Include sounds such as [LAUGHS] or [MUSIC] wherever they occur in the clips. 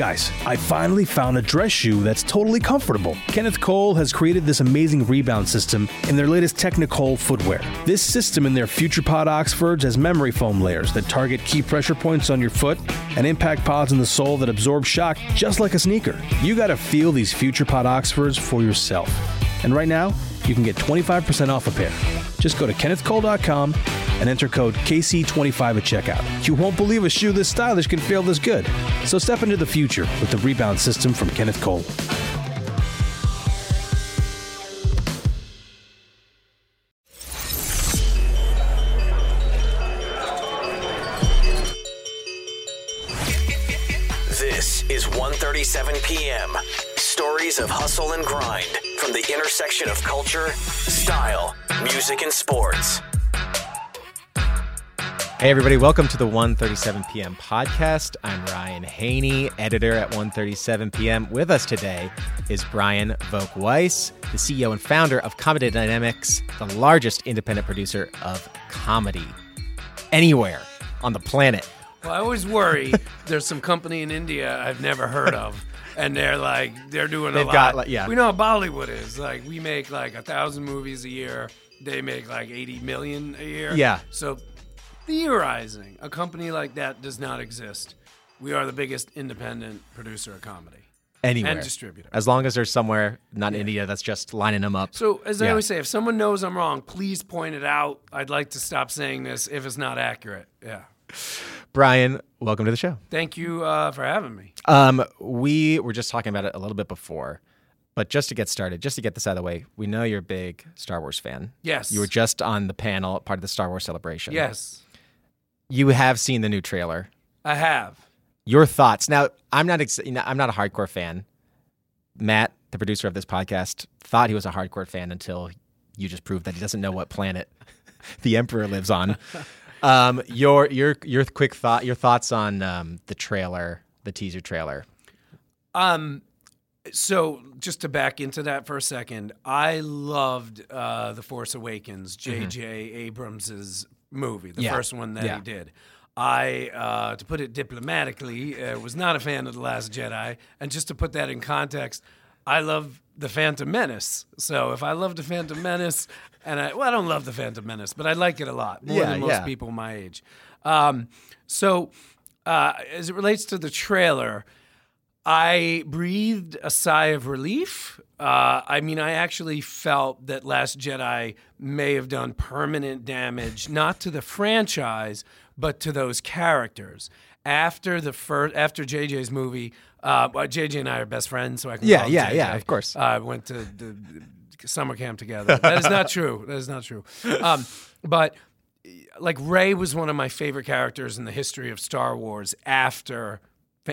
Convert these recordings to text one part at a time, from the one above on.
Guys, I finally found a dress shoe that's totally comfortable. Kenneth Cole has created this amazing rebound system in their latest Technicole footwear. This system in their FuturePod Oxfords has memory foam layers that target key pressure points on your foot and impact pods in the sole that absorb shock just like a sneaker. You gotta feel these FuturePod Oxfords for yourself. And right now, you can get 25% off a pair. Just go to kennethcole.com and enter code KC25 at checkout. You won't believe a shoe this stylish can feel this good. So step into the future with the rebound system from Kenneth Cole. This is ONE37pm Stories of hustle and grind from the intersection of culture, style, music, and sports. Hey everybody, welcome to the ONE37pm podcast. I'm Ryan Haney, editor at ONE37pm With us today is Brian Volk-Weiss, the CEO and founder of Comedy Dynamics, the largest independent producer of comedy anywhere on the planet. Well, I always worry there's some company in India I've never heard of. And they're like, they're doing They've a lot. got, like, yeah. We know how Bollywood is. Like, we make like a thousand movies a year. They make like 80 million a year. Yeah. So, theorizing a company like that does not exist. We are the biggest independent producer of comedy. Anywhere. And distributor. As long as there's somewhere, not in India, that's just lining them up. So, as I Yeah. always say, if someone knows I'm wrong, please point it out. I'd like to stop saying this if it's not accurate. Yeah. Brian, welcome to the show. Thank you uh, for having me. Um, we were just talking about it a little bit before, but just to get started, just to get this out of the way, we know you're a big Star Wars fan. Yes. You were just on the panel, part of the Star Wars celebration. Yes, You have seen the new trailer. I have. Your thoughts? Now, I'm not. Ex- I'm not a hardcore fan. Matt, the producer of this podcast, thought he was a hardcore fan until you just proved that he doesn't know what planet [LAUGHS] the Emperor lives on. Um, your your your quick thought, your thoughts on um, the trailer, the teaser trailer. Um, so just to back into that for a second, I loved uh, the Force Awakens, J.J. Abrams's movie, the Mm-hmm. Yeah. first one that Yeah. he did. I, uh, to put it diplomatically, uh, was not a fan of the Last Jedi, and just to put that in context, I love the Phantom Menace. So if I love the Phantom Menace, and I well, I don't love the Phantom Menace, but I like it a lot more Yeah, than most yeah. people my age. Um, so uh, as it relates to the trailer. I breathed a sigh of relief. Uh, I mean, I actually felt that Last Jedi may have done permanent damage, not to the franchise, but to those characters. After the first, after JJ's movie, uh, JJ and I are best friends, so I can Yeah, call yeah, JJ. yeah, of course. Uh, went to the the summer camp together. That is not true. That is not true. Um, but like Rey was one of my favorite characters in the history of Star Wars after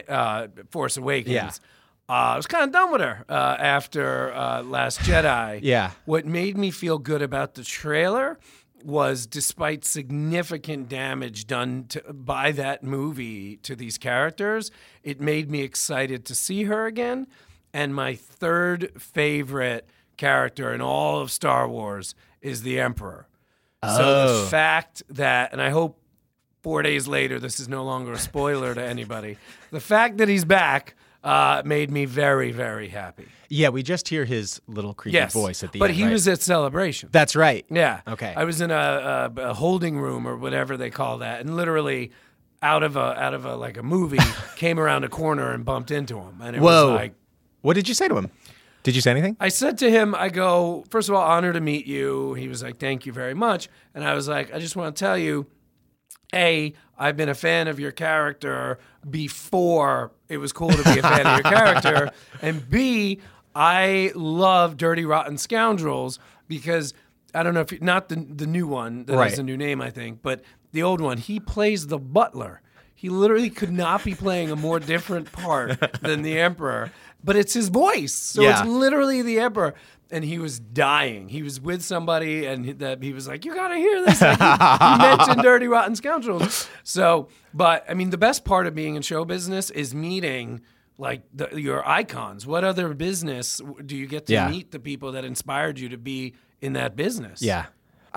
uh, Force Awakens. Yeah. Uh, I was kind of done with her uh, after uh, Last Jedi. Yeah. What made me feel good about the trailer was despite significant damage done to, by that movie to these characters, it made me excited to see her again. And my third favorite character in all of Star Wars is the Emperor. So Oh. the fact that, and I hope four days later this is no longer a spoiler to anybody, the fact that he's back uh, made me very, very happy. Yeah, we just hear his little creepy Yes, voice at the but end. he right? was at Celebration. That's right. Yeah. Okay. I was in a, a, a holding room or whatever they call that, and literally out of a out of a like a movie [LAUGHS] came around a corner and bumped into him, and it Whoa. was like. What did you say to him? Did you say anything? I said to him, I go, first of all, honor to meet you. He was like, thank you very much. And I was like, I just want to tell you, A, I've been a fan of your character before it was cool to be a fan of your character. [LAUGHS] And B, I love Dirty Rotten Scoundrels because I don't know if, you, not the, the new one, that Right. has a new name, I think, but the old one, he plays the butler. He literally could not be playing a more different part than the Emperor, but it's his voice. So Yeah. it's literally the Emperor. And he was dying. He was with somebody, and he, that he was like, "You got to hear this." Like, he, he [LAUGHS] mentioned "Dirty Rotten Scoundrels." So, but I mean, the best part of being in show business is meeting like the, your icons. What other business do you get to Yeah. meet the people that inspired you to be in that business? Yeah.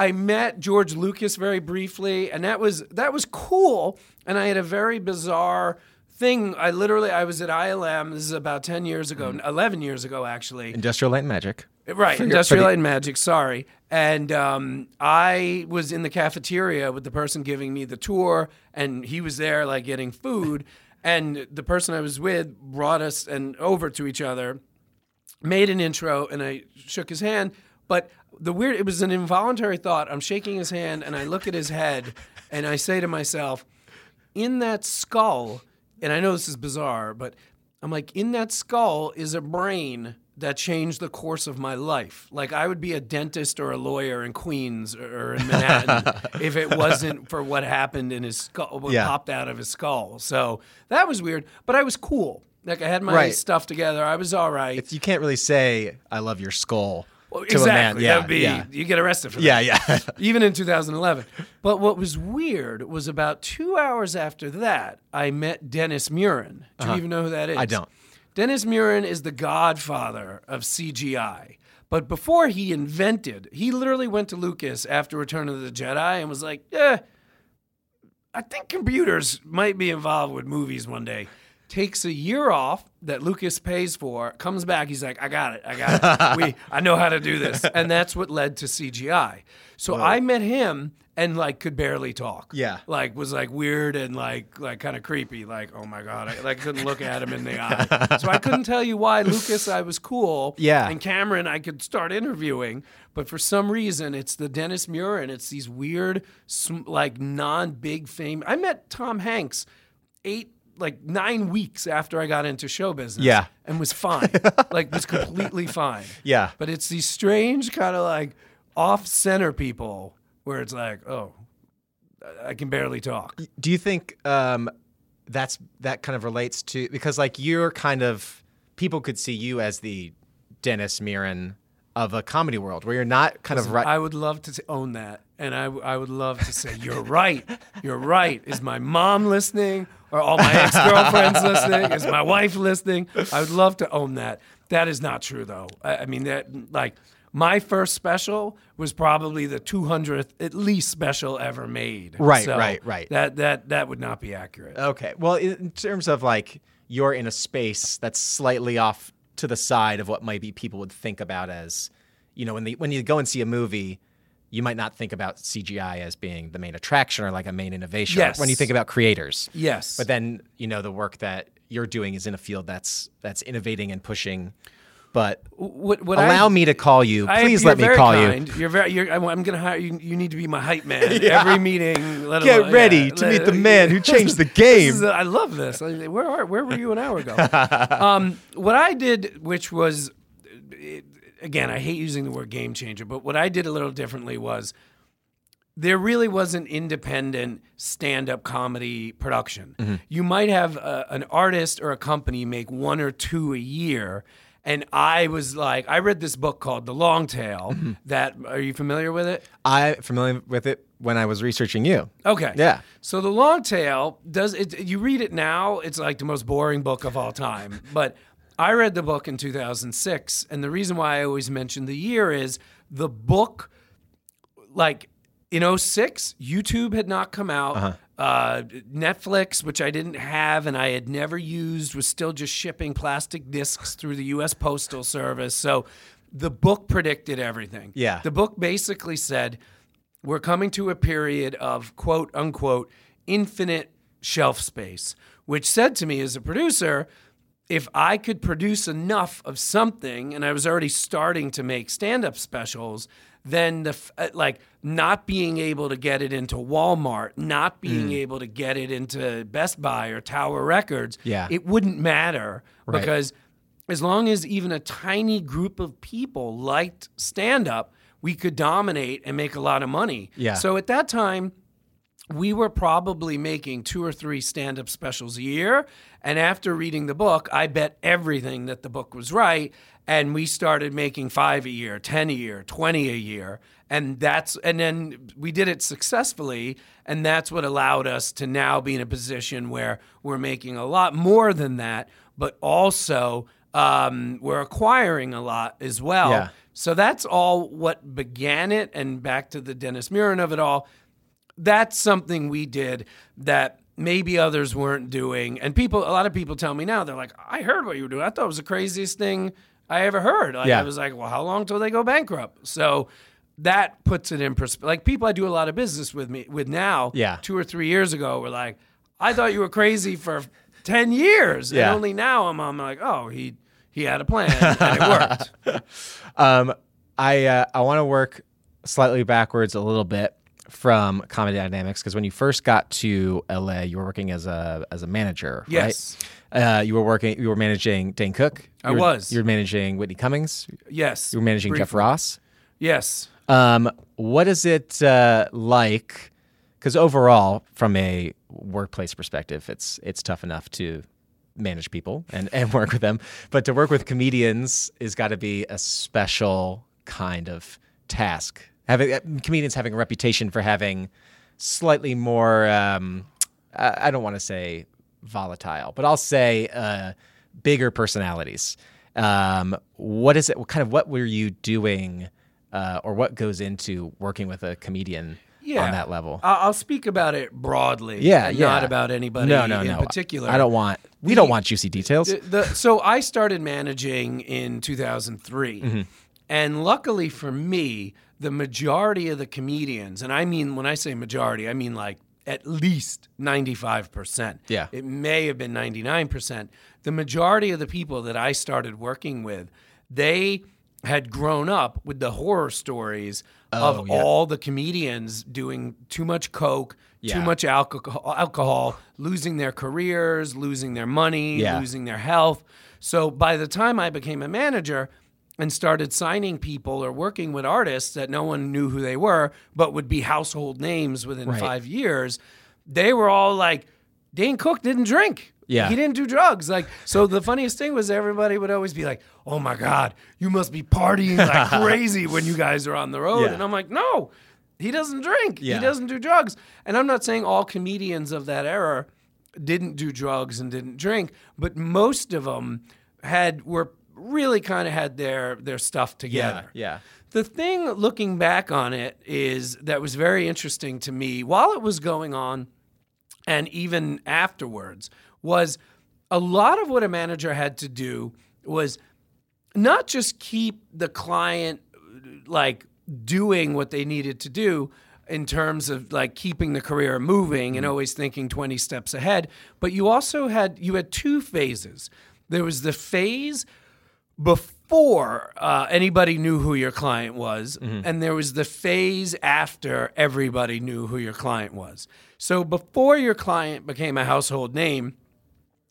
I met George Lucas very briefly, and that was that was cool. And I had a very bizarre thing. I literally, I was at ILM. This is about ten years ago, Mm. eleven years ago, actually. Industrial Light and Magic. Right, your- Industrial for the- Light and Magic. Sorry, and um, I was in the cafeteria with the person giving me the tour, and he was there like getting food, [LAUGHS] and the person I was with brought us and over to each other, made an intro, and I shook his hand, but. The weird, it was an involuntary thought. I'm shaking his hand and I look at his head and I say to myself, in that skull, and I know this is bizarre, but I'm like, in that skull is a brain that changed the course of my life. Like I would be a dentist or a lawyer in Queens or in Manhattan [LAUGHS] if it wasn't for what happened in his skull, what Yeah. popped out of his skull. So that was weird, but I was cool. Like I had my Right. stuff together. I was all right. If You can't really say "I love your skull" Well, to a man. exactly. Yeah, That'd be yeah, you get arrested for that. yeah, yeah. [LAUGHS] even in 2011. But what was weird was about two hours after that, I met Dennis Muren. Do you even know who that is? Uh-huh. I don't. Dennis Muren is the godfather of CGI. But before he invented, he literally went to Lucas after Return of the Jedi and was like, yeah, I think computers might be involved with movies one day. Takes a year off that Lucas pays for, comes back, he's like, I got it, I got it. [LAUGHS] we I know how to do this. And that's what led to CGI. So I met him and like could barely talk. Yeah. Like was like weird and like like kind of creepy. Like, oh my God. I like couldn't look at him in the eye. So I couldn't tell you why Lucas I was cool. Yeah. And Cameron I could start interviewing. But for some reason, it's the Dennis Muren, and it's these weird, like non-big fame. I met Tom Hanks eight, like nine weeks after I got into show business. Yeah. and was fine, [LAUGHS] like was completely fine. Yeah. But it's these strange kind of like off-center people where it's like, oh, I can barely talk. Do you think um, that's that kind of relates to because like you're kind of people could see you as the Dennis Muren of a comedy world where you're not kind of right. I would love to own that. And I, I would love to say, You're right. You're right. Is my mom listening? Or all my ex girlfriends [LAUGHS] listening? Is my wife listening? I would love to own that. That is not true, though. I, I mean, that, like, my first special was probably the 200th, at least, special ever made. Right, So right, right. That, that, that would not be accurate. Okay. Well, in in terms of like you're in a space that's slightly off to the side of what maybe people would think about as, you know, when the when you go and see a movie, you might not think about CGI as being the main attraction or like a main innovation. Yes. When you think about creators. Yes. But then, you know, the work that you're doing is in a field that's that's innovating and pushing. But what, what allow I, me to call you. I- Please let me call kind. you. You're very. You're, I'm, I'm gonna hire you. You need to be my hype man [LAUGHS] every meeting. Let Get ready yeah, to let- meet the man who [LAUGHS] changed the game. is- I love this. Where are, where were you an hour ago? [LAUGHS] um, what I did, which was, it- again, I hate using the word game changer, but what I did a little differently was there really was an independent stand-up comedy production. Mm-hmm. You might have a, an artist or a company make one or two a year. And I was like, I read this book called The Long Tail. Mm-hmm. That are you familiar with it? I familiar with it when I was researching you. Okay. Yeah. So the long tail does it. You read it now, it's like the most boring book of all time. but I read the book in 2006, and the reason why I always mention the year is the book, like in 06, YouTube had not come out. Uh, Netflix, which I didn't have and I had never used, was still just shipping plastic discs through the U.S. Postal Service. So the book predicted everything. Yeah. The book basically said we're coming to a period of quote unquote infinite shelf space, which said to me as a producer, if I could produce enough of something, and I was already starting to make stand up specials, then the f- uh, like not being able to get it into Walmart, not being able to get it into Best Buy or Tower Records, Yeah. it wouldn't matter Right. because as long as even a tiny group of people liked stand up, we could dominate and make a lot of money. Yeah. So at that time, we were probably making two or three stand up specials a year. And after reading the book, I bet everything that the book was right. And we started making five a year, 10 a year, 20 a year. And that's, and then we did it successfully. And that's what allowed us to now be in a position where we're making a lot more than that, but also um, we're acquiring a lot as well. Yeah. So that's all what began it. And back to the Dennis Muren of it all that's something we did that maybe others weren't doing. And people, a lot of people tell me now, they're like, I heard what you were doing. I thought it was the craziest thing I ever heard. Like, Yeah. I was like, well, how long till they go bankrupt? So that puts it in perspective. Like people I do a lot of business with me with now, Yeah. two or three years ago, were like, I thought you were crazy for ten years, Yeah. and only now I'm, I'm like, oh, he he had a plan and it worked. [LAUGHS] Um, I uh, I want to work slightly backwards a little bit from Comedy Dynamics because when you first got to LA, you were working as a as a manager, Yes. right? Uh, you were working. You were managing Dane Cook. I were- was. You were managing Whitney Cummings. Yes, You were managing Jeff Ross. Yes. Um, what is it uh, like? Because overall, from a workplace perspective, it's it's tough enough to manage people and, and [LAUGHS] work with them, but to work with comedians is got to be a special kind of task. Having uh, comedians having a reputation for having slightly more, um, I, don't want to say volatile, but I'll say uh, bigger personalities. Um, what is it? What kind of what were you doing, uh, or what goes into working with a comedian on that level? I'll speak about it broadly. yeah, yeah. Not about anybody no, no, in no. particular. I don't want. We don't want juicy details. The, the- so I started managing in 2003. Mm-hmm. And luckily for me, the majority of the comedians, and I mean, when I say majority, I mean like at least 95%. Yeah. It may have been 99%. The majority of the people that I started working with, they had grown up with the horror stories oh, of Oh, yeah. all the comedians doing too much coke, Yeah. too much alcohol, alcohol, losing their careers, losing their money, Yeah. losing their health. So by the time I became a manager and started signing people or working with artists that no one knew who they were, but would be household names within Right. five years, they were all like, Dane Cook didn't drink. Yeah. He didn't do drugs. Like, so the funniest thing was everybody would always be like, Oh my God, you must be partying like [LAUGHS] crazy when you guys are on the road. Yeah. And I'm like, No, he doesn't drink. Yeah. He doesn't do drugs. And I'm not saying all comedians of that era didn't do drugs and didn't drink, but most of them had were really kind of had their their stuff together. yeah. yeah. The thing looking back on it is that was very interesting to me while it was going on and even afterwards was a lot of what a manager had to do was not just keep the client like doing what they needed to do in terms of like keeping the career moving and mm-hmm. always thinking 20 steps ahead but you also had you had two phases there was the phase before uh, anybody knew who your client was, and there was the phase after everybody knew who your client was. So before your client became a household name,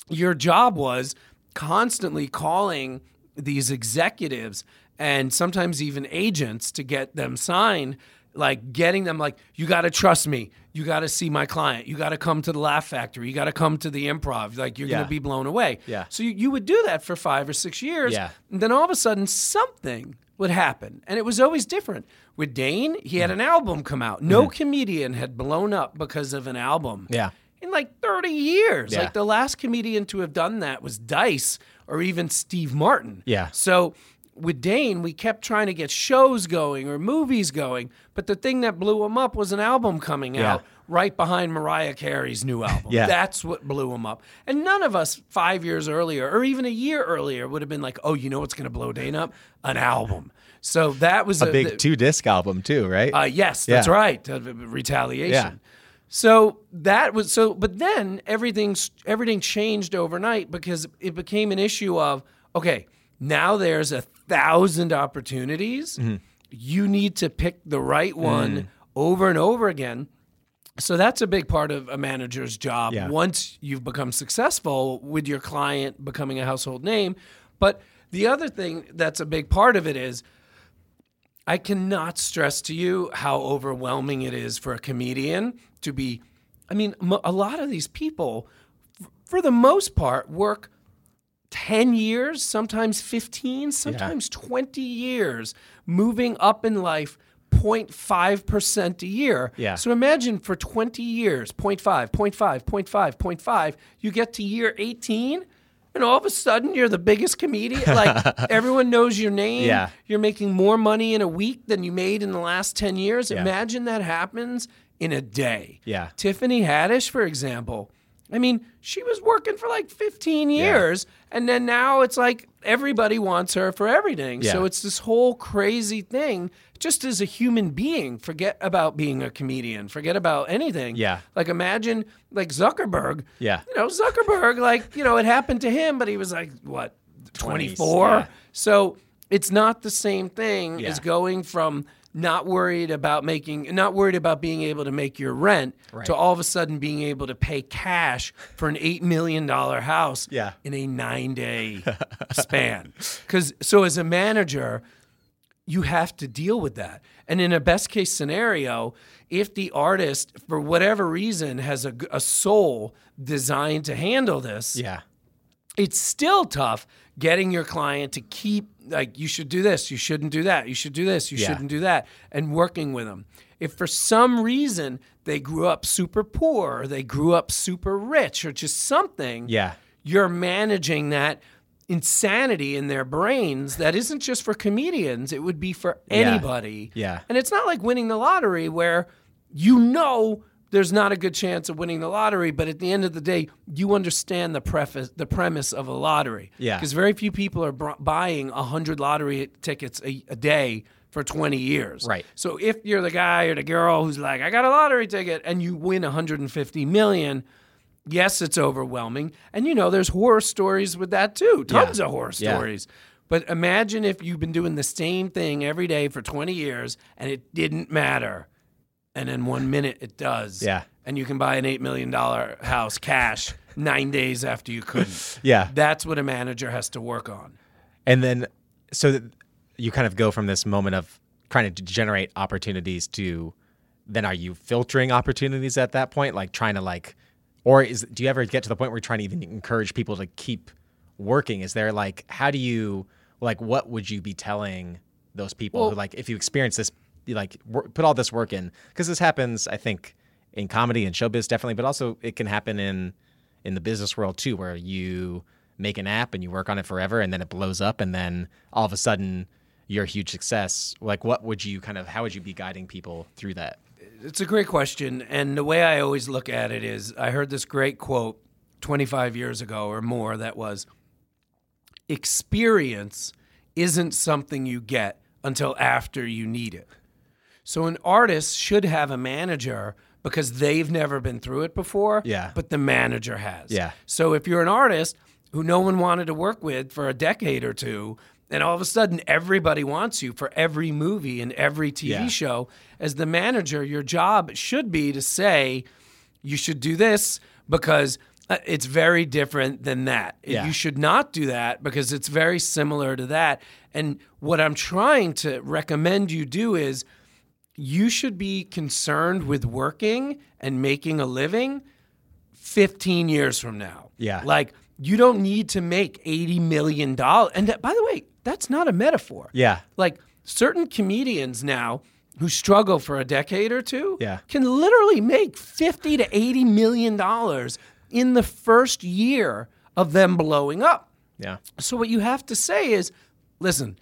your job was constantly calling these executives and sometimes even agents to get them signed like getting them like you got to trust me you got to see my client you got to come to the laugh factory you got to come to the improv like you're Yeah. going to be blown away Yeah. so you, you would do that for five or six years Yeah. and then all of a sudden something would happen and it was always different with dane he Mm. had an album come out no comedian had blown up because of an album Mm-hmm. Yeah. in like 30 years. Yeah. Like the last comedian to have done that was Dice or even Steve Martin. Yeah. So with Dane, we kept trying to get shows going or movies going, but the thing that blew him up was an album coming Yeah. out right behind Mariah Carey's new album. Yeah. That's what blew him up. And none of us 5 years earlier or even a year earlier would have been like, "Oh, you know what's going to blow Dane up? An album." So that was A big the- two disc album too, right? uh, yes, that's Yeah. right. Uh, retaliation. Yeah. So that was so, but then everything's everything changed overnight because it became an issue of okay, now there's a thousand opportunities. Mm-hmm. You need to pick the right one Mm. over and over again. So that's a big part of a manager's job Yeah. once you've become successful with your client becoming a household name. But the other thing that's a big part of it is I cannot stress to you how overwhelming it is for a comedian to be. I mean, a lot of these people, for the most part, work 10 years, sometimes 15, sometimes 20 years moving up in life 0.5% a year. Yeah. So imagine for 20 years, 0.5, 0.5, 0.5, 0.5, you get to year 18 and all of a sudden you're the biggest comedian. Like [LAUGHS] everyone knows your name. Yeah. You're making more money in a week than you made in the last 10 years. Yeah. Imagine that happens in a day. Yeah. Tiffany Haddish, for example, I mean, she was working for like 15 years, and then now it's like everybody wants her for everything. So it's this whole crazy thing. Just as a human being, forget about being a comedian, forget about anything. Yeah. Like imagine like Zuckerberg. Yeah. You know, Zuckerberg, like, you know, it happened to him, but he was like, what, 24? yeah. So it's not the same thing Yeah. as going from not worried about making, not worried about being able to make your rent to all of a sudden being able to pay cash for an $8 million house Yeah. in a nine day [LAUGHS] span. Because, so as a manager, you have to deal with that. And in a best case scenario, if the artist, for whatever reason, has a, a soul designed to handle this, Yeah. it's still tough getting your client to keep like you should do this you shouldn't do that you should do this you Yeah. shouldn't do that and working with them if for some reason they grew up super poor or they grew up super rich or just something Yeah. you're managing that insanity in their brains that isn't just for comedians it would be for anybody Yeah. and it's not like winning the lottery where you know there's not a good chance of winning the lottery, but at the end of the day, you understand the preface, the premise of a lottery. Yeah. Because very few people are br- buying hundred lottery tickets a, a day for 20 years. Right. So if you're the guy or the girl who's like, I got a lottery ticket, and you win 150 million. Yes, it's overwhelming. And you know, there's horror stories with that too. Tons of horror stories. Yeah. stories. But imagine if you've been doing the same thing every day for 20 years and it didn't matter. And in one minute it does. Yeah. And you can buy an $8 million house cash nine days after you couldn't. Yeah. That's what a manager has to work on. And then, so that you kind of go from this moment of trying to generate opportunities to then are you filtering opportunities at that point? Like trying to like, or is, do you ever get to the point where you're trying to even encourage people to keep working? Is there like, how do you, like, what would you be telling those people who like, if you experience this, like wor- put all this work in, because this happens, I think in comedy and showbiz definitely, but also it can happen in, in the business world too, where you make an app and you work on it forever and then it blows up and then all of a sudden you're a huge success. Like what would you kind of how would you be guiding people through that? It's a great question. And the way I always look at it is I heard this great quote 25 years ago or more that was experience isn't something you get until after you need it. So an artist should have a manager because they've never been through it before, Yeah. but the manager has. Yeah. So if you're an artist who no one wanted to work with for a decade or two, and all of a sudden everybody wants you for every movie and every TV Yeah. show, as the manager, your job should be to say, you should do this because uh, it's very different than that. Yeah. You should not do that because it's very similar to that. And what I'm trying to recommend you do is you should be concerned with working and making a living 15 years from now. Yeah. Like you don't need to make 80 million dollars. And that, by the way, that's not a metaphor. Yeah. Like certain comedians now who struggle for a decade or two Yeah. can literally make 50 to 80 million dollars in the first year of them blowing up. Yeah. So what you have to say is, listen,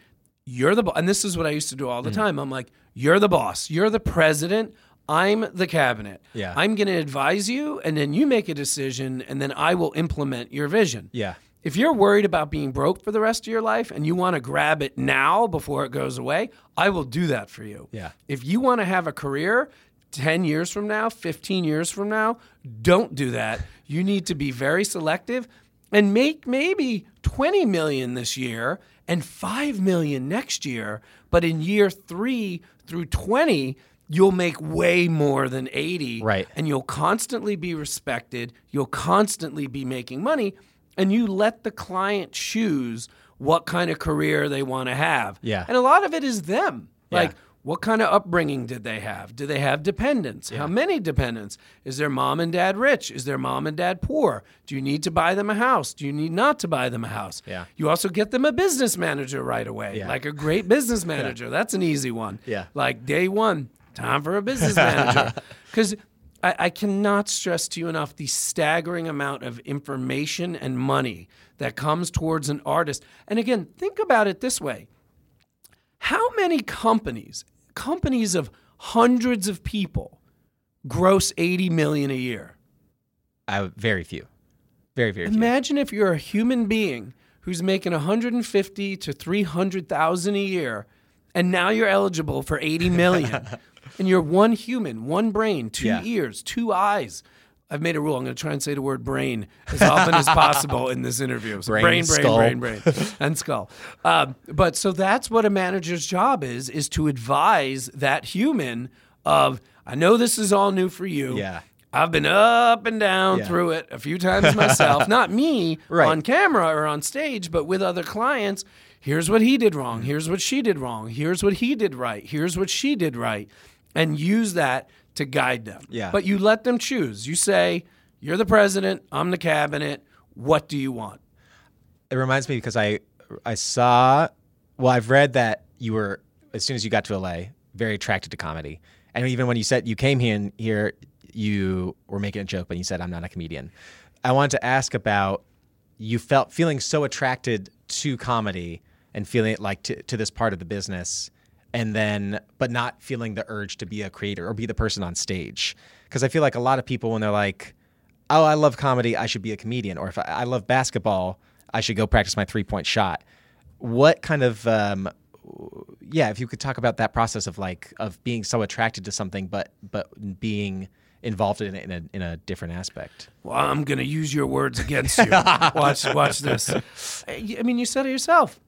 you're the boss, and this is what I used to do Mm. all the time. I'm like, you're the boss, you're the president, I'm the cabinet. Yeah. I'm going to advise you, and then you make a decision, and then I will implement your vision. Yeah. If you're worried about being broke for the rest of your life and you want to grab it now before it goes away, I will do that for you. Yeah. If you want to have a career 10 years from now, 15 years from now, don't do that. You need to be very selective and make maybe 20 million this year and 5 million next year, but in year 3 through 20, you'll make way more than 80 Right. and you'll constantly be respected, you'll constantly be making money and you let the client choose what kind of career they want to have. Yeah. And a lot of it is them. Yeah. Like what kind of upbringing did they have? Do they have dependents? How many dependents? Is their mom and dad rich? Is their mom and dad poor? Do you need to buy them a house? Do you need not to buy them a house? Yeah. You also get them a business manager right away, Yeah. like a great business [LAUGHS] manager. That's an easy one. Yeah. Like day one, time for a business manager. [LAUGHS] Because I, I cannot stress to you enough the staggering amount of information and money that comes towards an artist. And again, think about it this way how many companies, companies of hundreds of people, gross 80 million a year? I very few, very very few. Imagine if you're a human being who's making 150 to 300,000 a year and now you're eligible for 80 million. [LAUGHS] and you're one human, one brain, two Yeah. ears, two eyes. I've made a rule. I'm going to try and say the word brain as often as possible in this interview. So Brain, brain, brain, skull. brain, brain, and skull. Um, but so that's what a manager's job is: is to advise that human of, I know this is all new for you. Yeah. I've been up and down Yeah. through it a few times myself. [LAUGHS] Not me Right. on camera or on stage, but with other clients. Here's what he did wrong. Here's what she did wrong. Here's what he did right. Here's what she did right. And use that to guide them. Yeah. But you let them choose. You say, You're the president, I'm the cabinet. What do you want? it reminds me because I I saw well I've read that you were as soon as you got to LA very attracted to comedy and even when you said you came here and here you were making a joke but you said I'm not a comedian. I wanted to ask about you felt feeling so attracted to comedy and feeling it like to, to this part of the business and then but not feeling the urge to be a creator or be the person on stage because I feel like a lot of people when they're like oh, I love comedy, I should be a comedian. Or if I, I love basketball, I should go practice my three point shot. What kind of, um, yeah, if you could talk about that process of like, of being so attracted to something, but, but being involved in it in a, in a different aspect. Well, I'm going to use your words against you. [LAUGHS] watch, watch this. I mean, you said it yourself.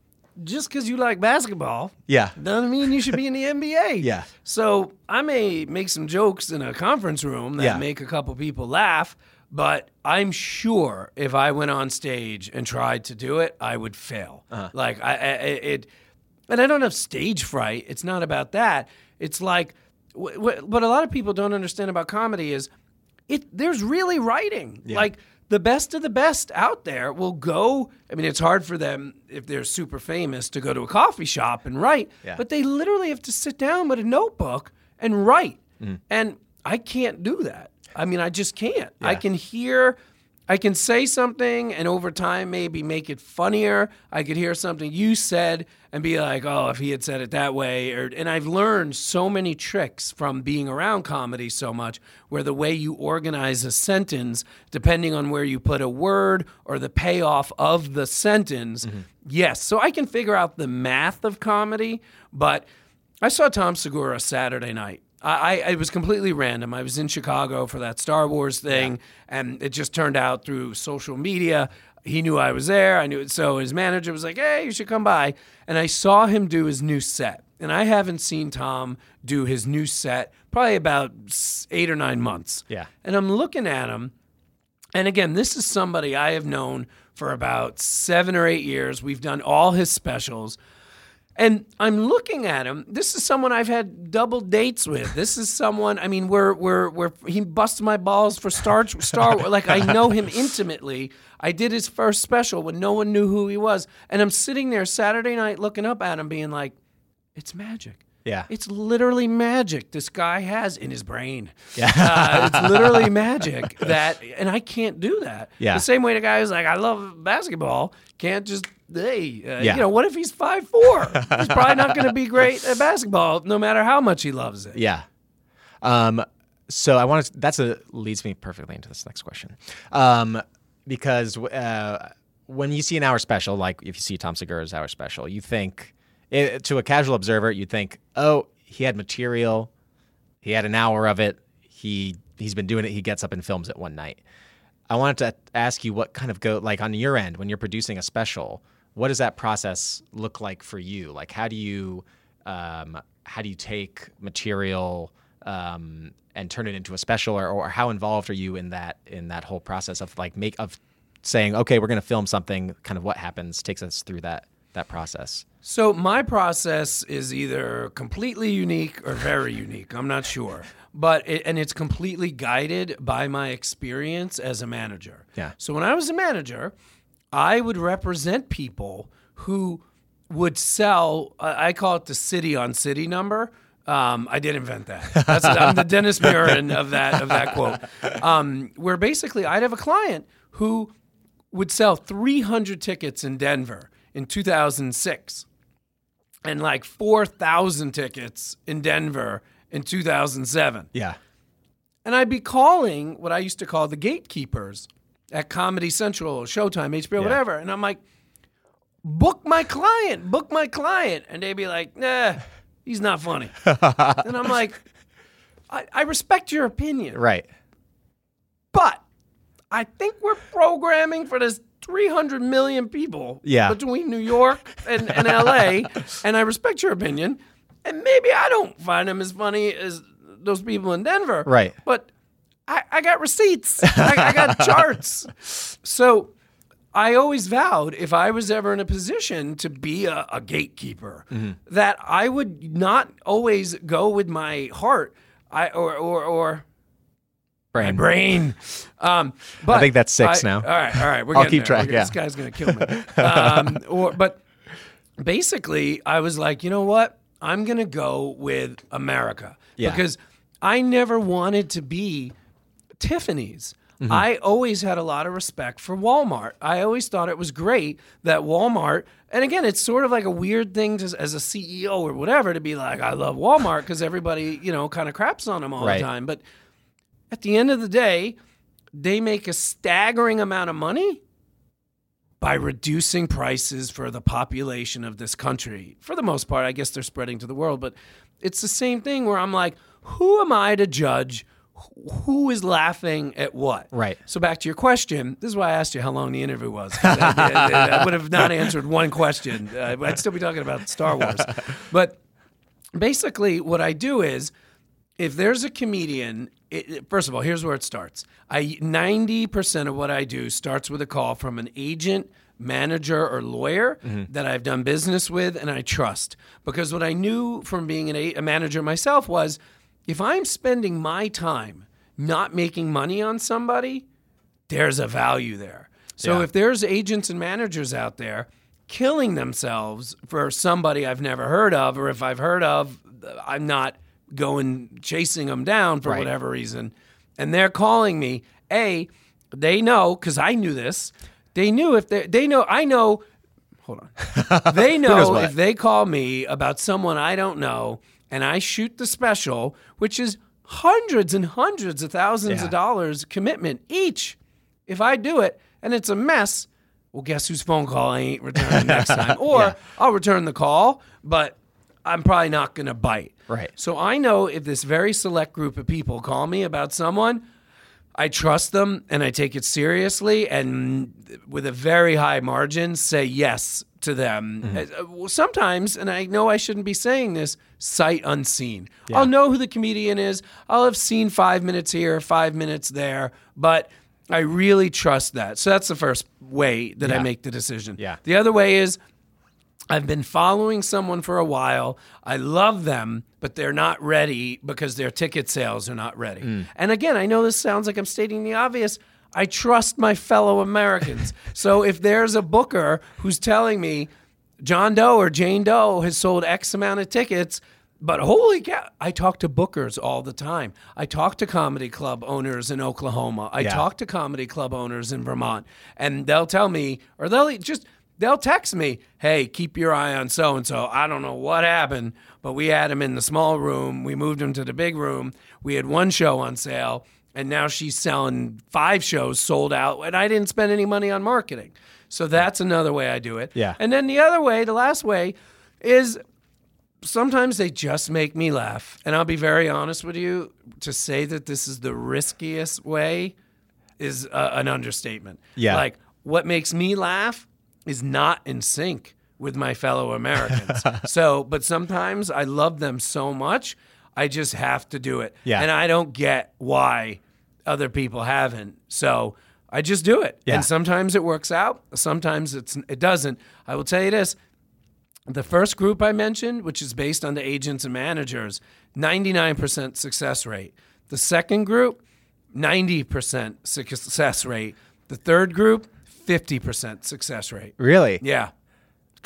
Just because you like basketball Yeah. doesn't mean you should be in the [LAUGHS] NBA. Yeah. So I may make some jokes in a conference room that Yeah. make a couple people laugh, but I'm sure if I went on stage and tried to do it, I would fail. Uh-huh. Like I, I it, and I don't have stage fright. It's not about that. It's like wh- wh- what a lot of people don't understand about comedy is it. There's really writing. Like the best of the best out there will go. I mean, it's hard for them if they're super famous to go to a coffee shop and write, Yeah. but they literally have to sit down with a notebook and write. Mm. And I can't do that. I mean, I just can't. I can hear, I can say something and over time maybe make it funnier. I could hear something you said and be like, oh, if he had said it that way. Or, and I've learned so many tricks from being around comedy so much where the way you organize a sentence, depending on where you put a word or the payoff of the sentence, mm-hmm. yes. So I can figure out the math of comedy, but I saw Tom Segura Saturday night. I, I it was completely random. I was in Chicago for that Star Wars thing, and it just turned out through social media. He knew I was there. I knew it. So his manager was like, "Hey, you should come by." And I saw him do his new set. And I haven't seen Tom do his new set probably about eight or nine months. Yeah. And I'm looking at him, and again, this is somebody I have known for about seven or eight years. We've done all his specials. And I'm looking at him. This is someone I've had double dates with. This is someone. I mean, we're we're we're he busts my balls for Star Star Wars. Like I know him intimately. I did his first special when no one knew who he was, and I'm sitting there Saturday night looking up at him, being like, "It's magic." Yeah. It's literally magic this guy has in his brain. Yeah. Uh, it's literally [LAUGHS] magic that, and I can't do that. Yeah. The same way the guy who's like, I love basketball, can't just, hey, uh, Yeah. you know, what if he's five four? he's probably not going to be [LAUGHS] great at basketball, no matter how much he loves it. Yeah. Um, so I want to. That's a leads me perfectly into this next question, um, because uh, when you see an hour special, like if you see Tom Segura's hour special, you think eh, to a casual observer, you think, oh, he had material, he had an hour of it, he he's been doing it, he gets up and films it one night. I wanted to ask you what kind of go like on your end when you're producing a special. What does that process look like for you? Like, how do you um, how do you take material um, and turn it into a special, or, or how involved are you in that in that whole process of like make of saying, okay, we're going to film something. Kind of what happens takes us through that that process. So my process is either completely unique or very unique. I'm not sure, but it, and it's completely guided by my experience as a manager. Yeah. So when I was a manager, I would represent people who would sell. I call it the city on city number. Um, I did invent that. That's, I'm the Dennis [LAUGHS] Muren of that of that quote. Um, where basically I'd have a client who would sell 300 tickets in Denver in 2006 and like 4,000 tickets in Denver in 2007. Yeah. And I'd be calling what I used to call the gatekeepers at Comedy Central, or Showtime, HBO, whatever. And I'm like, book my client, book my client. And they'd be like, nah, he's not funny. [LAUGHS] and I'm like, I, I respect your opinion, Right. but I think we're programming for this 300 million people Yeah. between New York and, and LA. [LAUGHS] and I respect your opinion. And maybe I don't find them as funny as those people in Denver. Right. But I, I got receipts, I, I got [LAUGHS] charts. So I always vowed if I was ever in a position to be a, a gatekeeper, Mm-hmm. that I would not always go with my heart. I or or or Brain. brain. Um, but think that's six I- now. All right, all right. We're [LAUGHS] I'll keep there. track, We're- yeah. This guy's gonna kill me. [LAUGHS] Um, or but basically, I was like, you know what? I'm gonna go with America Yeah. because I never wanted to be Tiffany's. Mm-hmm. I always had a lot of respect for Walmart. I always thought it was great that Walmart, and again, it's sort of like a weird thing to, as a CEO or whatever to be like, I love Walmart because everybody, you know, kind of craps on them all Right. the time. But at the end of the day, they make a staggering amount of money by reducing prices for the population of this country. For the most part, I guess they're spreading to the world, but it's the same thing where I'm like, who am I to judge who is laughing at what? Right. So back to your question, this is why I asked you how long the interview was. I, I- I would have not answered one question. Uh, I'd still be talking about Star Wars. But basically, what I do is if there's a comedian, it, first of all, here's where it starts. I 90% of what I do starts with a call from an agent, manager, or lawyer that I've done business with and I trust. Because what I knew from being an, a, a manager myself was if I'm spending my time not making money on somebody, there's a value there. So Yeah. if there's agents and managers out there killing themselves for somebody I've never heard of, or if I've heard of, I'm not going chasing them down for Right. whatever reason, and they're calling me, A, they know, because I knew this, they knew if they, they know, I know, hold on. [LAUGHS] They know if they call me about someone I don't know and I shoot the special, which is hundreds and hundreds of thousands Yeah. of dollars commitment each. If I do it and it's a mess, well, guess whose phone call I ain't returning [LAUGHS] next time? Or Yeah. I'll return the call, but I'm probably not going to bite. Right. So I know if this very select group of people call me about someone, I trust them and I take it seriously and with a very high margin say yes to them. Mm-hmm. Uh, Sometimes, and I know I shouldn't be saying this, sight unseen. I'll know who the comedian is. I'll have seen five minutes here, five minutes there, but I really trust that. So that's the first way that I make the decision. Yeah. The other way is I've been following someone for a while. I love them, but they're not ready because their ticket sales are not ready. Mm. And again, I know this sounds like I'm stating the obvious. I trust my fellow Americans. so if there's a booker who's telling me John Doe or Jane Doe has sold X amount of tickets, but holy cow, I talk to bookers all the time. I talk to comedy club owners in Oklahoma. I Yeah. talk to comedy club owners in Vermont, and they'll tell me, or they'll just they'll text me, "Hey, keep your eye on so and so." I don't know what happened, but we had him in the small room. We moved him to the big room. We had one show on sale, and now she's selling five shows sold out, and I didn't spend any money on marketing. So that's another way I do it. Yeah. And then the other way, the last way, is sometimes they just make me laugh. And I'll be very honest with you to say that this is the riskiest way is uh, an understatement. Yeah. Like what makes me laugh is not in sync with my fellow Americans. [LAUGHS] so, but sometimes I love them so much, I just have to do it. Yeah. And I don't get why other people haven't. So, I just do it. Yeah. And sometimes it works out, sometimes it's it doesn't. I will tell you this, the first group I mentioned, which is based on the agents and managers, 99% success rate. The second group, 90% success rate. The third group, 50% success rate. Really? Yeah.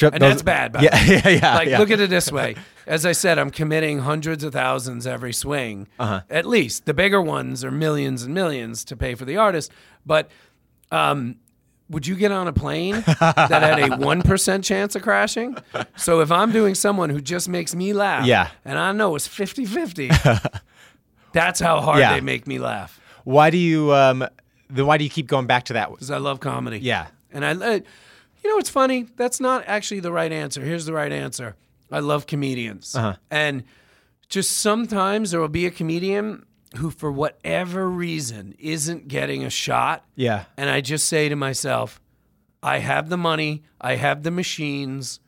And those- that's bad. By Yeah, [LAUGHS] yeah, yeah. Like, yeah. look at it this way. As I said, I'm committing hundreds of thousands every swing. Uh-huh. At least the bigger ones are millions and millions to pay for the artist. But um, would you get on a plane [LAUGHS] that had a one percent chance of crashing? So if I'm doing someone who just makes me laugh, Yeah. and I know it's 50-50, [LAUGHS] That's how hard Yeah. they make me laugh Why do you um then why do you keep going back to that? because I love comedy. Yeah. And I, uh, you know, what's funny? That's not actually the right answer. Here's the right answer. I love comedians, Uh-huh. and just sometimes there will be a comedian who, for whatever reason, isn't getting a shot. Yeah. And I just say to myself, I have the money, I have the machines.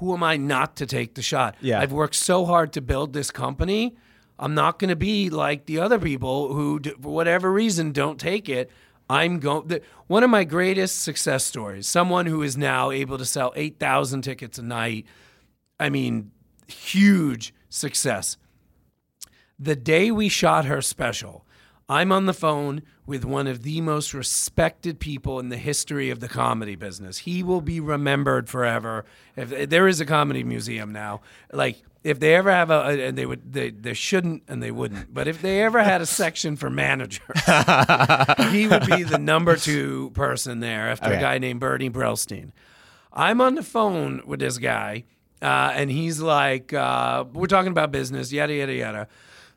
Who am I not to take the shot? Yeah. I've worked so hard to build this company. I'm not going to be like the other people who, for whatever reason, don't take it. I'm going. One of my greatest success stories. Someone who is now able to sell eight thousand tickets a night. I mean, huge success. The day we shot her special, I'm on the phone with one of the most respected people in the history of the comedy business. He will be remembered forever. If there is a comedy museum now, like if they ever have a, and they would, they, they shouldn't and they wouldn't, but if they ever had a section for managers, [LAUGHS] he would be the number two person there after Okay. a guy named Bernie Brillstein. I'm on the phone with this guy, uh, and he's like, uh, "We're talking about business, yada yada yada."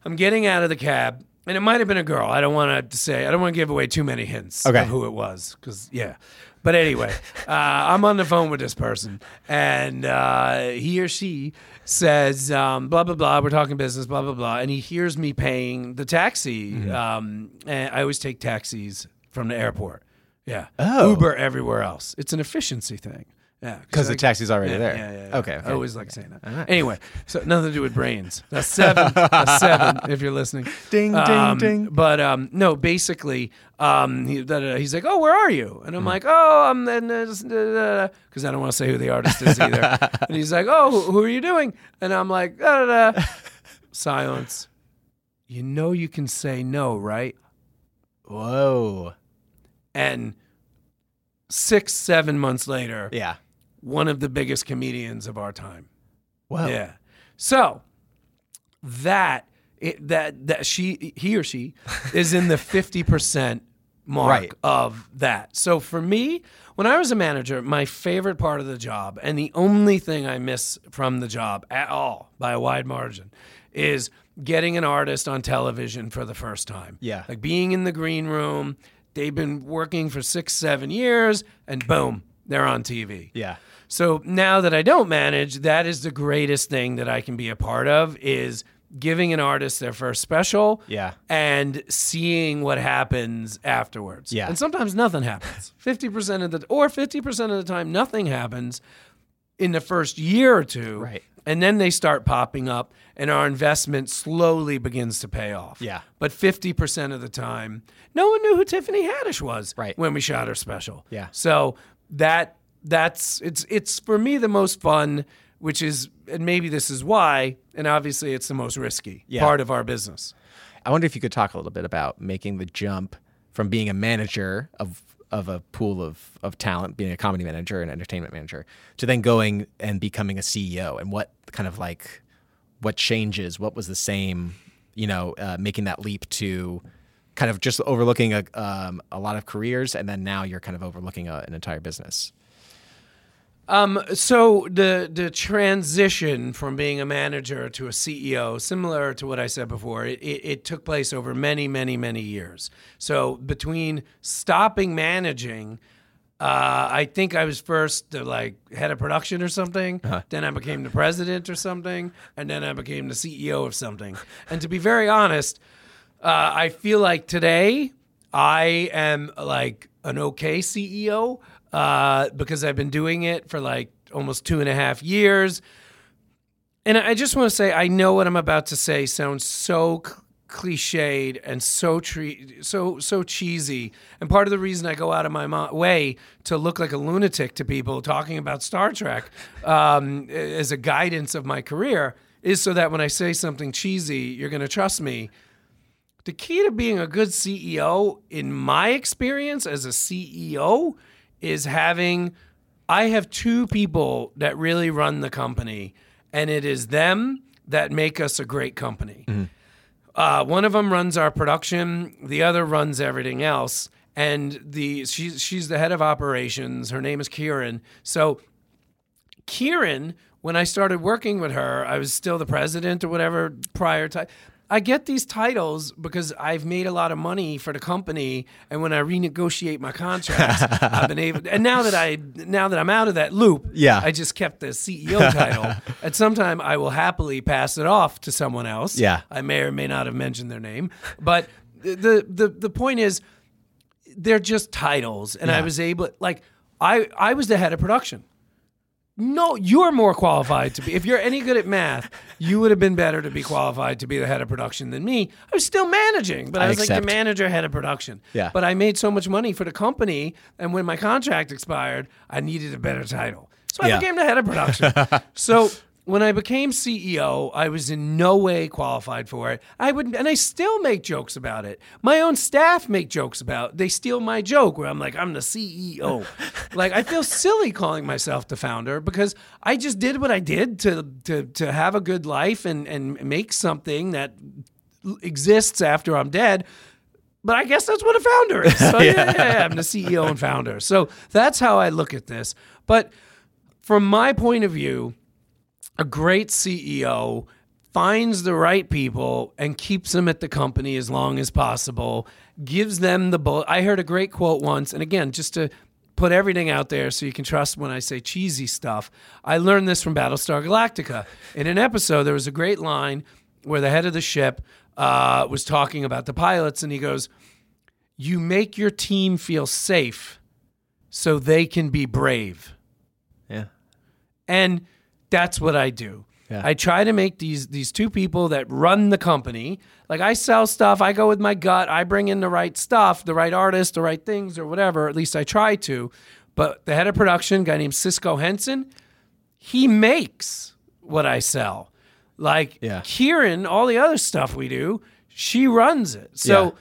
I'm getting out of the cab, and it might have been a girl. I don't want to say. I don't want to give away too many hints Okay. of who it was, because yeah. But anyway, uh, I'm on the phone with this person, and uh, he or she says, um, "Blah blah blah." We're talking business, blah blah blah, and he hears me paying the taxi. Um, and I always take taxis from the airport. Yeah, Oh. Uber everywhere else. It's an efficiency thing. Yeah, 'Cause the taxi's already yeah, there. Yeah, yeah, yeah. Okay, okay. I always like saying that. Anyway, so nothing to do with brains. A seven. a seven. [LAUGHS] If you're listening. Ding, ding, Um, ding. But um, no, basically, um, he, da, da, da, he's like, "Oh, where are you?" Hmm. And I'm like, "Oh, I'm because I don't want to say who the artist is either." [LAUGHS] and he's like, "Oh, who, who are you doing?" And I'm like, da, da, da. [LAUGHS] "Silence." You know you can say no, right? Whoa. And six, seven months later, Yeah. One of the biggest comedians of our time. Wow. Yeah. So that it, that that she he or she is in the [LAUGHS] fifty percent mark Right. of that. So for me, when I was a manager, my favorite part of the job and the only thing I miss from the job at all by a wide margin is getting an artist on television for the first time. Yeah. Like being in the green room, they've been working for 6 7 years and boom, they're on TV. Yeah. So now that I don't manage, that is the greatest thing that I can be a part of is giving an artist their first special Yeah. and seeing what happens afterwards. Yeah. And sometimes nothing happens. [LAUGHS] 50% of the or 50% of the time nothing happens in the first year or two. Right. And then they start popping up and our investment slowly begins to pay off. Yeah. But 50% of the time, no one knew who Tiffany Haddish was Right. when we shot her special. Yeah. So that that's it's it's for me the most fun, which is and maybe this is why, and obviously it's the most risky Yeah. part of our business. I wonder if you could talk a little bit about making the jump from being a manager of of a pool of, of talent, being a comedy manager and entertainment manager, to then going and becoming a CEO, and what kind of like what changes, what was the same, you know, uh, making that leap to kind of just overlooking a um, a lot of careers, and then now you're kind of overlooking a, an entire business. Um, so the the transition from being a manager to a CEO, similar to what I said before, it, it, it took place over many, many, many years. So between stopping managing, uh, I think I was first the like head of production or something. Then I became the president or something, and then I became the CEO of something. [LAUGHS] And to be very honest, uh, I feel like today I am like an okay CEO uh, because I've been doing it for like almost two and a half years. And I just want to say, I know what I'm about to say sounds so cl- cliched and so tre- so so cheesy. And part of the reason I go out of my mo- way to look like a lunatic to people talking about Star Trek um, as a guidance of my career is so that when I say something cheesy, you're going to trust me. The key to being a good CEO, in my experience as a CEO, is having. I have two people that really run the company, and it is them that make us a great company. Uh, one of them runs our production, the other runs everything else. And the she's she's the head of operations. Her name is Kieran. So Kieran, when I started working with her, I was still the president or whatever prior to. I get these titles because I've made a lot of money for the company, and when I renegotiate my contracts, [LAUGHS] I've been able. And now that I now that I'm out of that loop, Yeah. I just kept the CEO title. [LAUGHS] At some time, I will happily pass it off to someone else. Yeah. I may or may not have mentioned their name, but the the the point is, they're just titles, and I was able like I I was the head of production. No, you're more qualified to be. If you're any good at math, you would have been better to be qualified to be the head of production than me. I was still managing, but I, I was like the manager, head of production. Yeah. But I made so much money for the company, and when my contract expired, I needed a better title, so I Yeah. became the head of production. [LAUGHS] so when I became CEO, I was in no way qualified for it. I would, and I still make jokes about it. My own staff make jokes about. They steal my joke where I'm like, I'm the CEO. [LAUGHS] like I feel silly calling myself the founder because I just did what I did to to to have a good life and and make something that exists after I'm dead. But I guess that's what a founder is. [LAUGHS] So yeah, yeah, yeah, I'm the CEO and founder. So that's how I look at this. But from my point of view, a great CEO finds the right people and keeps them at the company as long as possible, gives them the bull. I heard a great quote once, and again, just to put everything out there so you can trust when I say cheesy stuff. I learned this from Battlestar Galactica. In an episode, there was a great line where the head of the ship uh, was talking about the pilots, and he goes, You make your team feel safe so they can be brave. Yeah. And that's what I do. Yeah. I try to make these these two people that run the company. Like I sell stuff, I go with my gut, I bring in the right stuff, the right artist, the right things or whatever, at least I try to. But the head of production, guy named Cisco Henson, he makes what I sell. Like Yeah. Kieran, all the other stuff we do, she runs it. So Yeah.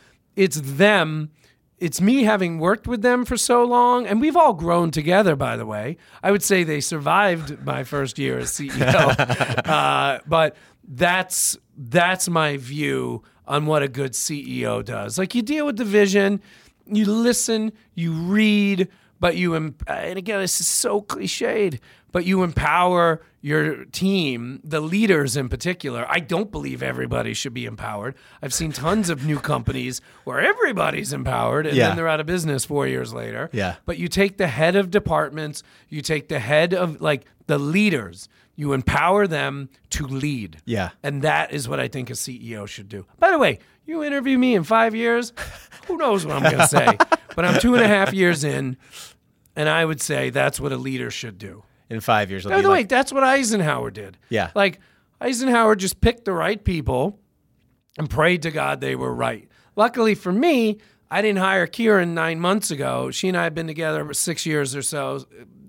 it's them. It's me having worked with them for so long, and we've all grown together. By the way, I would say they survived my first year as CEO, [LAUGHS] uh, but that's that's my view on what a good CEO does. Like you deal with the vision, you listen, you read, but you em- and again, this is so cliched, but you empower your team, the leaders in particular. I don't believe everybody should be empowered. I've seen tons of new companies where everybody's empowered and Yeah. then they're out of business 4 years later. Yeah. But you take the head of departments, you take the head of like the leaders, you empower them to lead. Yeah. And that is what I think a CEO should do. By the way, you interview me in five years, who knows what I'm going to say? [LAUGHS] but I'm two and a half years in, and I would say that's what a leader should do. In five years, By the way, that's what Eisenhower did. Yeah. Like Eisenhower just picked the right people and prayed to God they were right. Luckily for me, I didn't hire Kieran nine months ago. She and I have been together six years or so.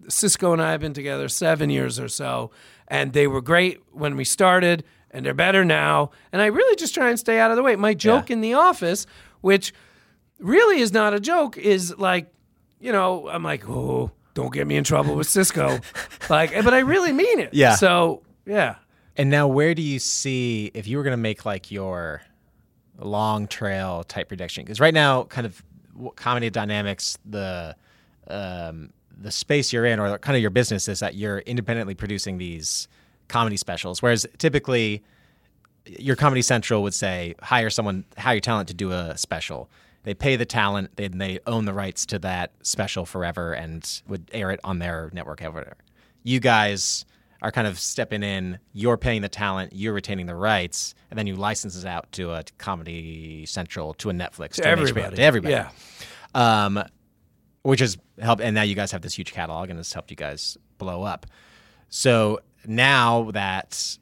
Cisco and I have been together seven years or so. And they were great when we started, and they're better now. And I really just try and stay out of the way. My joke Yeah. in the office, which really is not a joke, is like, you know, I'm like, oh, don't get me in trouble with Cisco. like, but I really mean it. Yeah. So, yeah. And now, where do you see if you were going to make like your long trail type prediction? Because right now, kind of comedy dynamics, the um, the space you're in, or kind of your business, is that you're independently producing these comedy specials. Whereas typically, your Comedy Central would say hire someone, hire your talent to do a special. They pay the talent, they they own the rights to that special forever, and would air it on their network. Whatever. You guys are kind of stepping in. You're paying the talent, you're retaining the rights, and then you license it out to a Comedy Central, to a Netflix, to, HBO, everybody. to everybody. Yeah. Um, which has helped, and now you guys have this huge catalog, and it's helped you guys blow up. So now that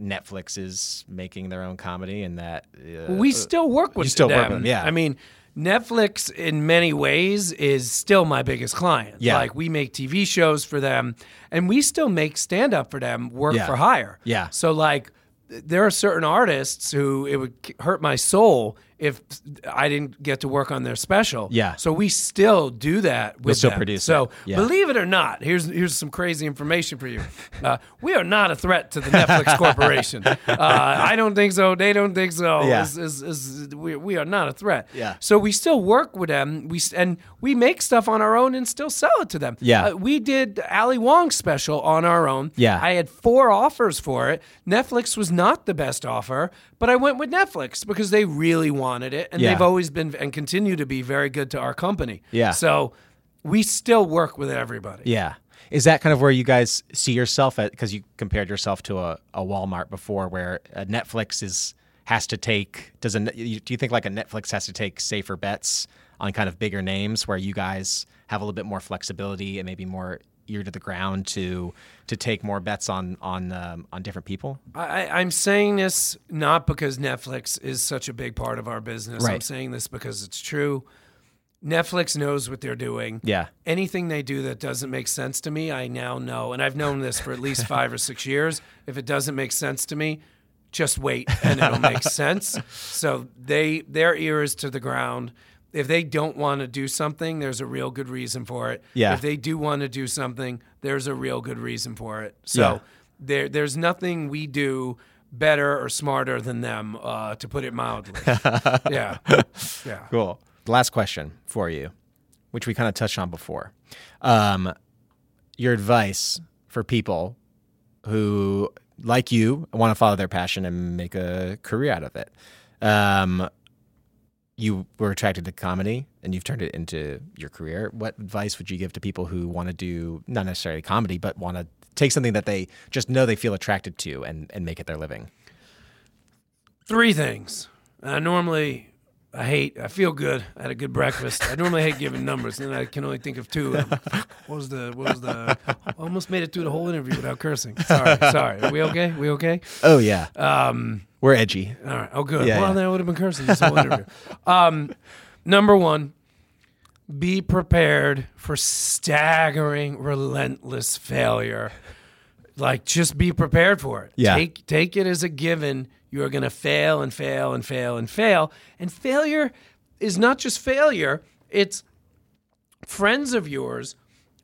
Netflix is making their own comedy, and that uh, we still work with you still them. work with them, yeah. I mean, Netflix in many ways is still my biggest client. Yeah. Like we make TV shows for them and we still make stand up for them, work Yeah. for hire. Yeah. So like there are certain artists who it would hurt my soul if I didn't get to work on their special. Yeah. So we still do that with still them. produce So. Yeah. believe it or not, here's here's some crazy information for you. Uh, we are not a threat to the Netflix [LAUGHS] corporation. Uh, I don't think so. They don't think so. Yeah. Is- is- is- we, we are not a threat. Yeah. So we still work with them. We and we make stuff on our own and still sell it to them. Yeah. Uh, we did Ali Wong's special on our own. Yeah. I had four offers for it. Netflix was not the best offer, but I went with Netflix because they really wanted it, and Yeah. they've always been and continue to be very good to our company. Yeah. So we still work with everybody. Yeah. Is that kind of where you guys see yourself at? Because you compared yourself to a, a Walmart before, where Netflix is has to take. Does a do you think like a Netflix has to take safer bets on kind of bigger names, where you guys have a little bit more flexibility and maybe more ear to the ground to to take more bets on on um, on different people? I, I'm saying this not because Netflix is such a big part of our business. I'm saying this because it's true. Netflix knows what they're doing. Yeah. Anything they do that doesn't make sense to me, I now know. And I've known this for at least five or six years. If it doesn't make sense to me, just wait and it'll make [LAUGHS] sense. So they their ear is to the ground. If they don't want to do something, there's a real good reason for it. Yeah. If they do want to do something, there's a real good reason for it. So Yeah. there there's nothing we do better or smarter than them, uh, to put it mildly. [LAUGHS] yeah. [LAUGHS] Yeah. Cool. Last question for you, which we kind of touched on before. Um, your advice for people who, like you, want to follow their passion and make a career out of it. Um, you were attracted to comedy and you've turned it into your career. What advice would you give to people who want to do not necessarily comedy, but want to take something that they just know they feel attracted to and, and make it their living? Three things. I normally I hate. I feel good. I had a good breakfast. I normally hate giving numbers, and I can only think of two. of. [LAUGHS] What was the? What was the? I almost made it through the whole interview without cursing. Sorry. [LAUGHS] Sorry. Are we okay? We okay? Oh, yeah. Um. We're edgy. All right. Oh, good. Yeah, well, yeah. then I would have been cursing this whole interview. Um, number one, be prepared for staggering, relentless failure. Like, just be prepared for it. Yeah. Take take it as a given. You are going to fail and fail and fail and fail. And failure is not just failure. It's friends of yours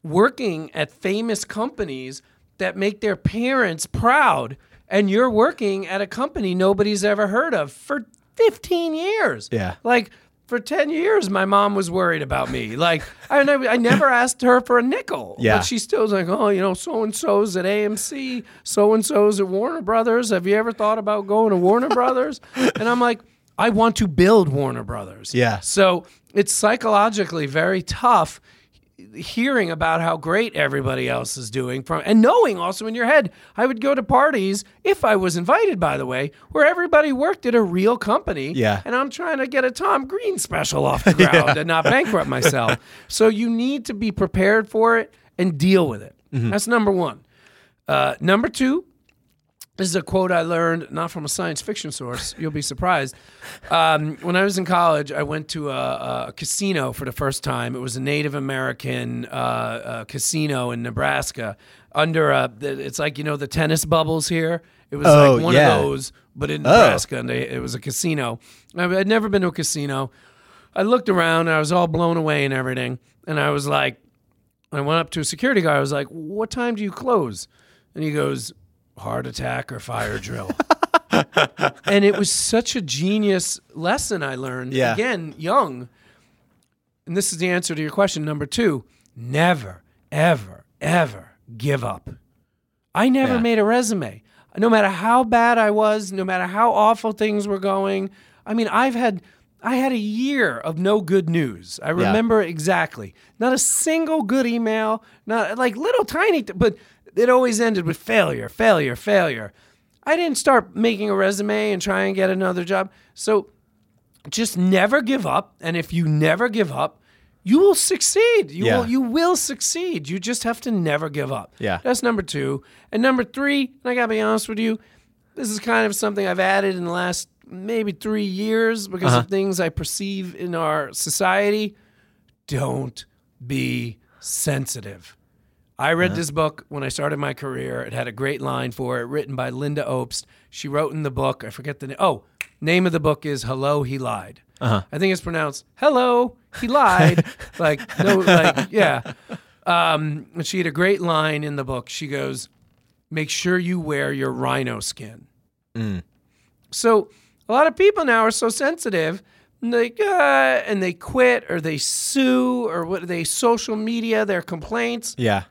working at famous companies that make their parents proud and you're working at a company nobody's ever heard of for 15 years Yeah. like for 10 years my mom was worried about me. Like i never, I never asked her for a nickel. Yeah. but she still was like oh you know so and so's at amc so and so's at warner brothers. Have you ever thought about going to warner [LAUGHS] brothers? And i'm like i want to build warner brothers. Yeah. so it's psychologically very tough hearing about how great everybody else is doing from and knowing also in your head I would go to parties if I was invited by the way where everybody worked at a real company Yeah. and I'm trying to get a Tom Green special off [LAUGHS] the ground and not bankrupt myself. [LAUGHS] So you need to be prepared for it and deal with it. That's number 1 uh, number 2 this is a quote I learned not from a science fiction source. You'll be surprised. Um, when I was in college, I went to a, a casino for the first time. It was a Native American uh, uh, casino in Nebraska. Under a, it's like you know the tennis bubbles here. It was Oh, like one yeah. of those, but in Nebraska, and they, it was a casino. I'd never been to a casino. I looked around, and I was all blown away and everything, and I was like, I went up to a security guard. I was like, "What time do you close?" And he goes, "Heart attack or fire drill." [LAUGHS] and it was such a genius lesson I learned. Yeah. Again, young. And this is the answer to your question number two: never, ever, ever give up. I never Yeah. made a resume. No matter how bad I was, no matter how awful things were going. I mean, I've had I had a year of no good news. I remember exactly. Not a single good email, not like little tiny th- but it always ended with failure, failure, failure. I didn't start making a resume and try and get another job. So just never give up and if you never give up, you will succeed. You Yeah. will you will succeed. You just have to never give up. Yeah. That's number two. And number three, and I gotta be honest with you, this is kind of something I've added in the last maybe three years because of uh-huh. things I perceive in our society. Don't be sensitive. I read this book when I started my career. It had a great line for it, written by Lynda Obst. She wrote in the book, I forget the name. Oh, Name of the book is Hello, He Lied. Uh-huh. I think it's pronounced Hello, He Lied. [LAUGHS] like, no, like, yeah. Um, and she had a great line in the book. She goes, Make sure you wear your rhino skin. So a lot of people now are so sensitive. And they, uh, and they quit or they sue or what they social media their complaints. Yeah.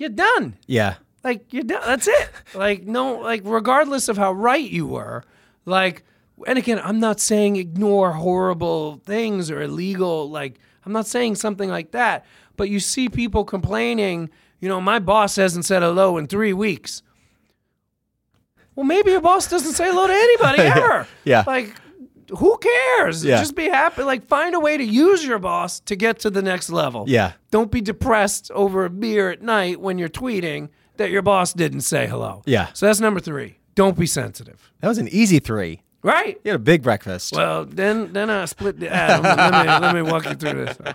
You're done. Yeah. Like you're done. That's it. like no, like regardless of how right you were, like, and again, I'm not saying ignore horrible things or illegal. Like I'm not saying something like that. But you see people complaining. You know, my boss hasn't said hello in three weeks. Well, maybe your boss doesn't say hello to anybody [LAUGHS] ever. Yeah. Like, who cares? Yeah. Just be happy. Like, find a way to use your boss to get to the next level. Yeah. Don't be depressed over a beer at night when you're tweeting that your boss didn't say hello. Yeah. So that's number three. Don't be sensitive. That was an easy three. Right. You had a big breakfast. Well, then then I split the atom. let, me, let me walk you through this. [LAUGHS]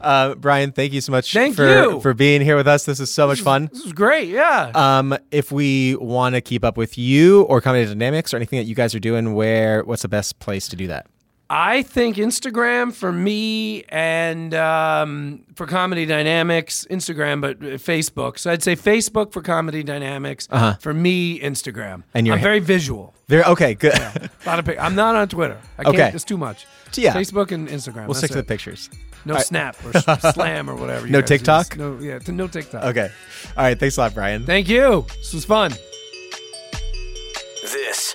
Uh, Brian, thank you so much Thank for, you. for being here with us. This is so much fun. This is great. Yeah. Um, if we want to keep up with you or Comedy Dynamics or anything that you guys are doing, where what's the best place to do that? I think Instagram for me and um, for Comedy Dynamics, Instagram, but uh, Facebook. So I'd say Facebook for Comedy Dynamics. Uh-huh. For me, Instagram. And you're- I'm very visual. Very okay, good. A lot of pic- I'm not on Twitter. I can't. Okay. It's too much. Yeah. Facebook and Instagram. we'll stick to it. the pictures. No Snap or [LAUGHS] Slam or whatever. you No guys use. TikTok? No, yeah, no TikTok. Okay. All right. Thanks a lot, Brian. Thank you. This was fun. This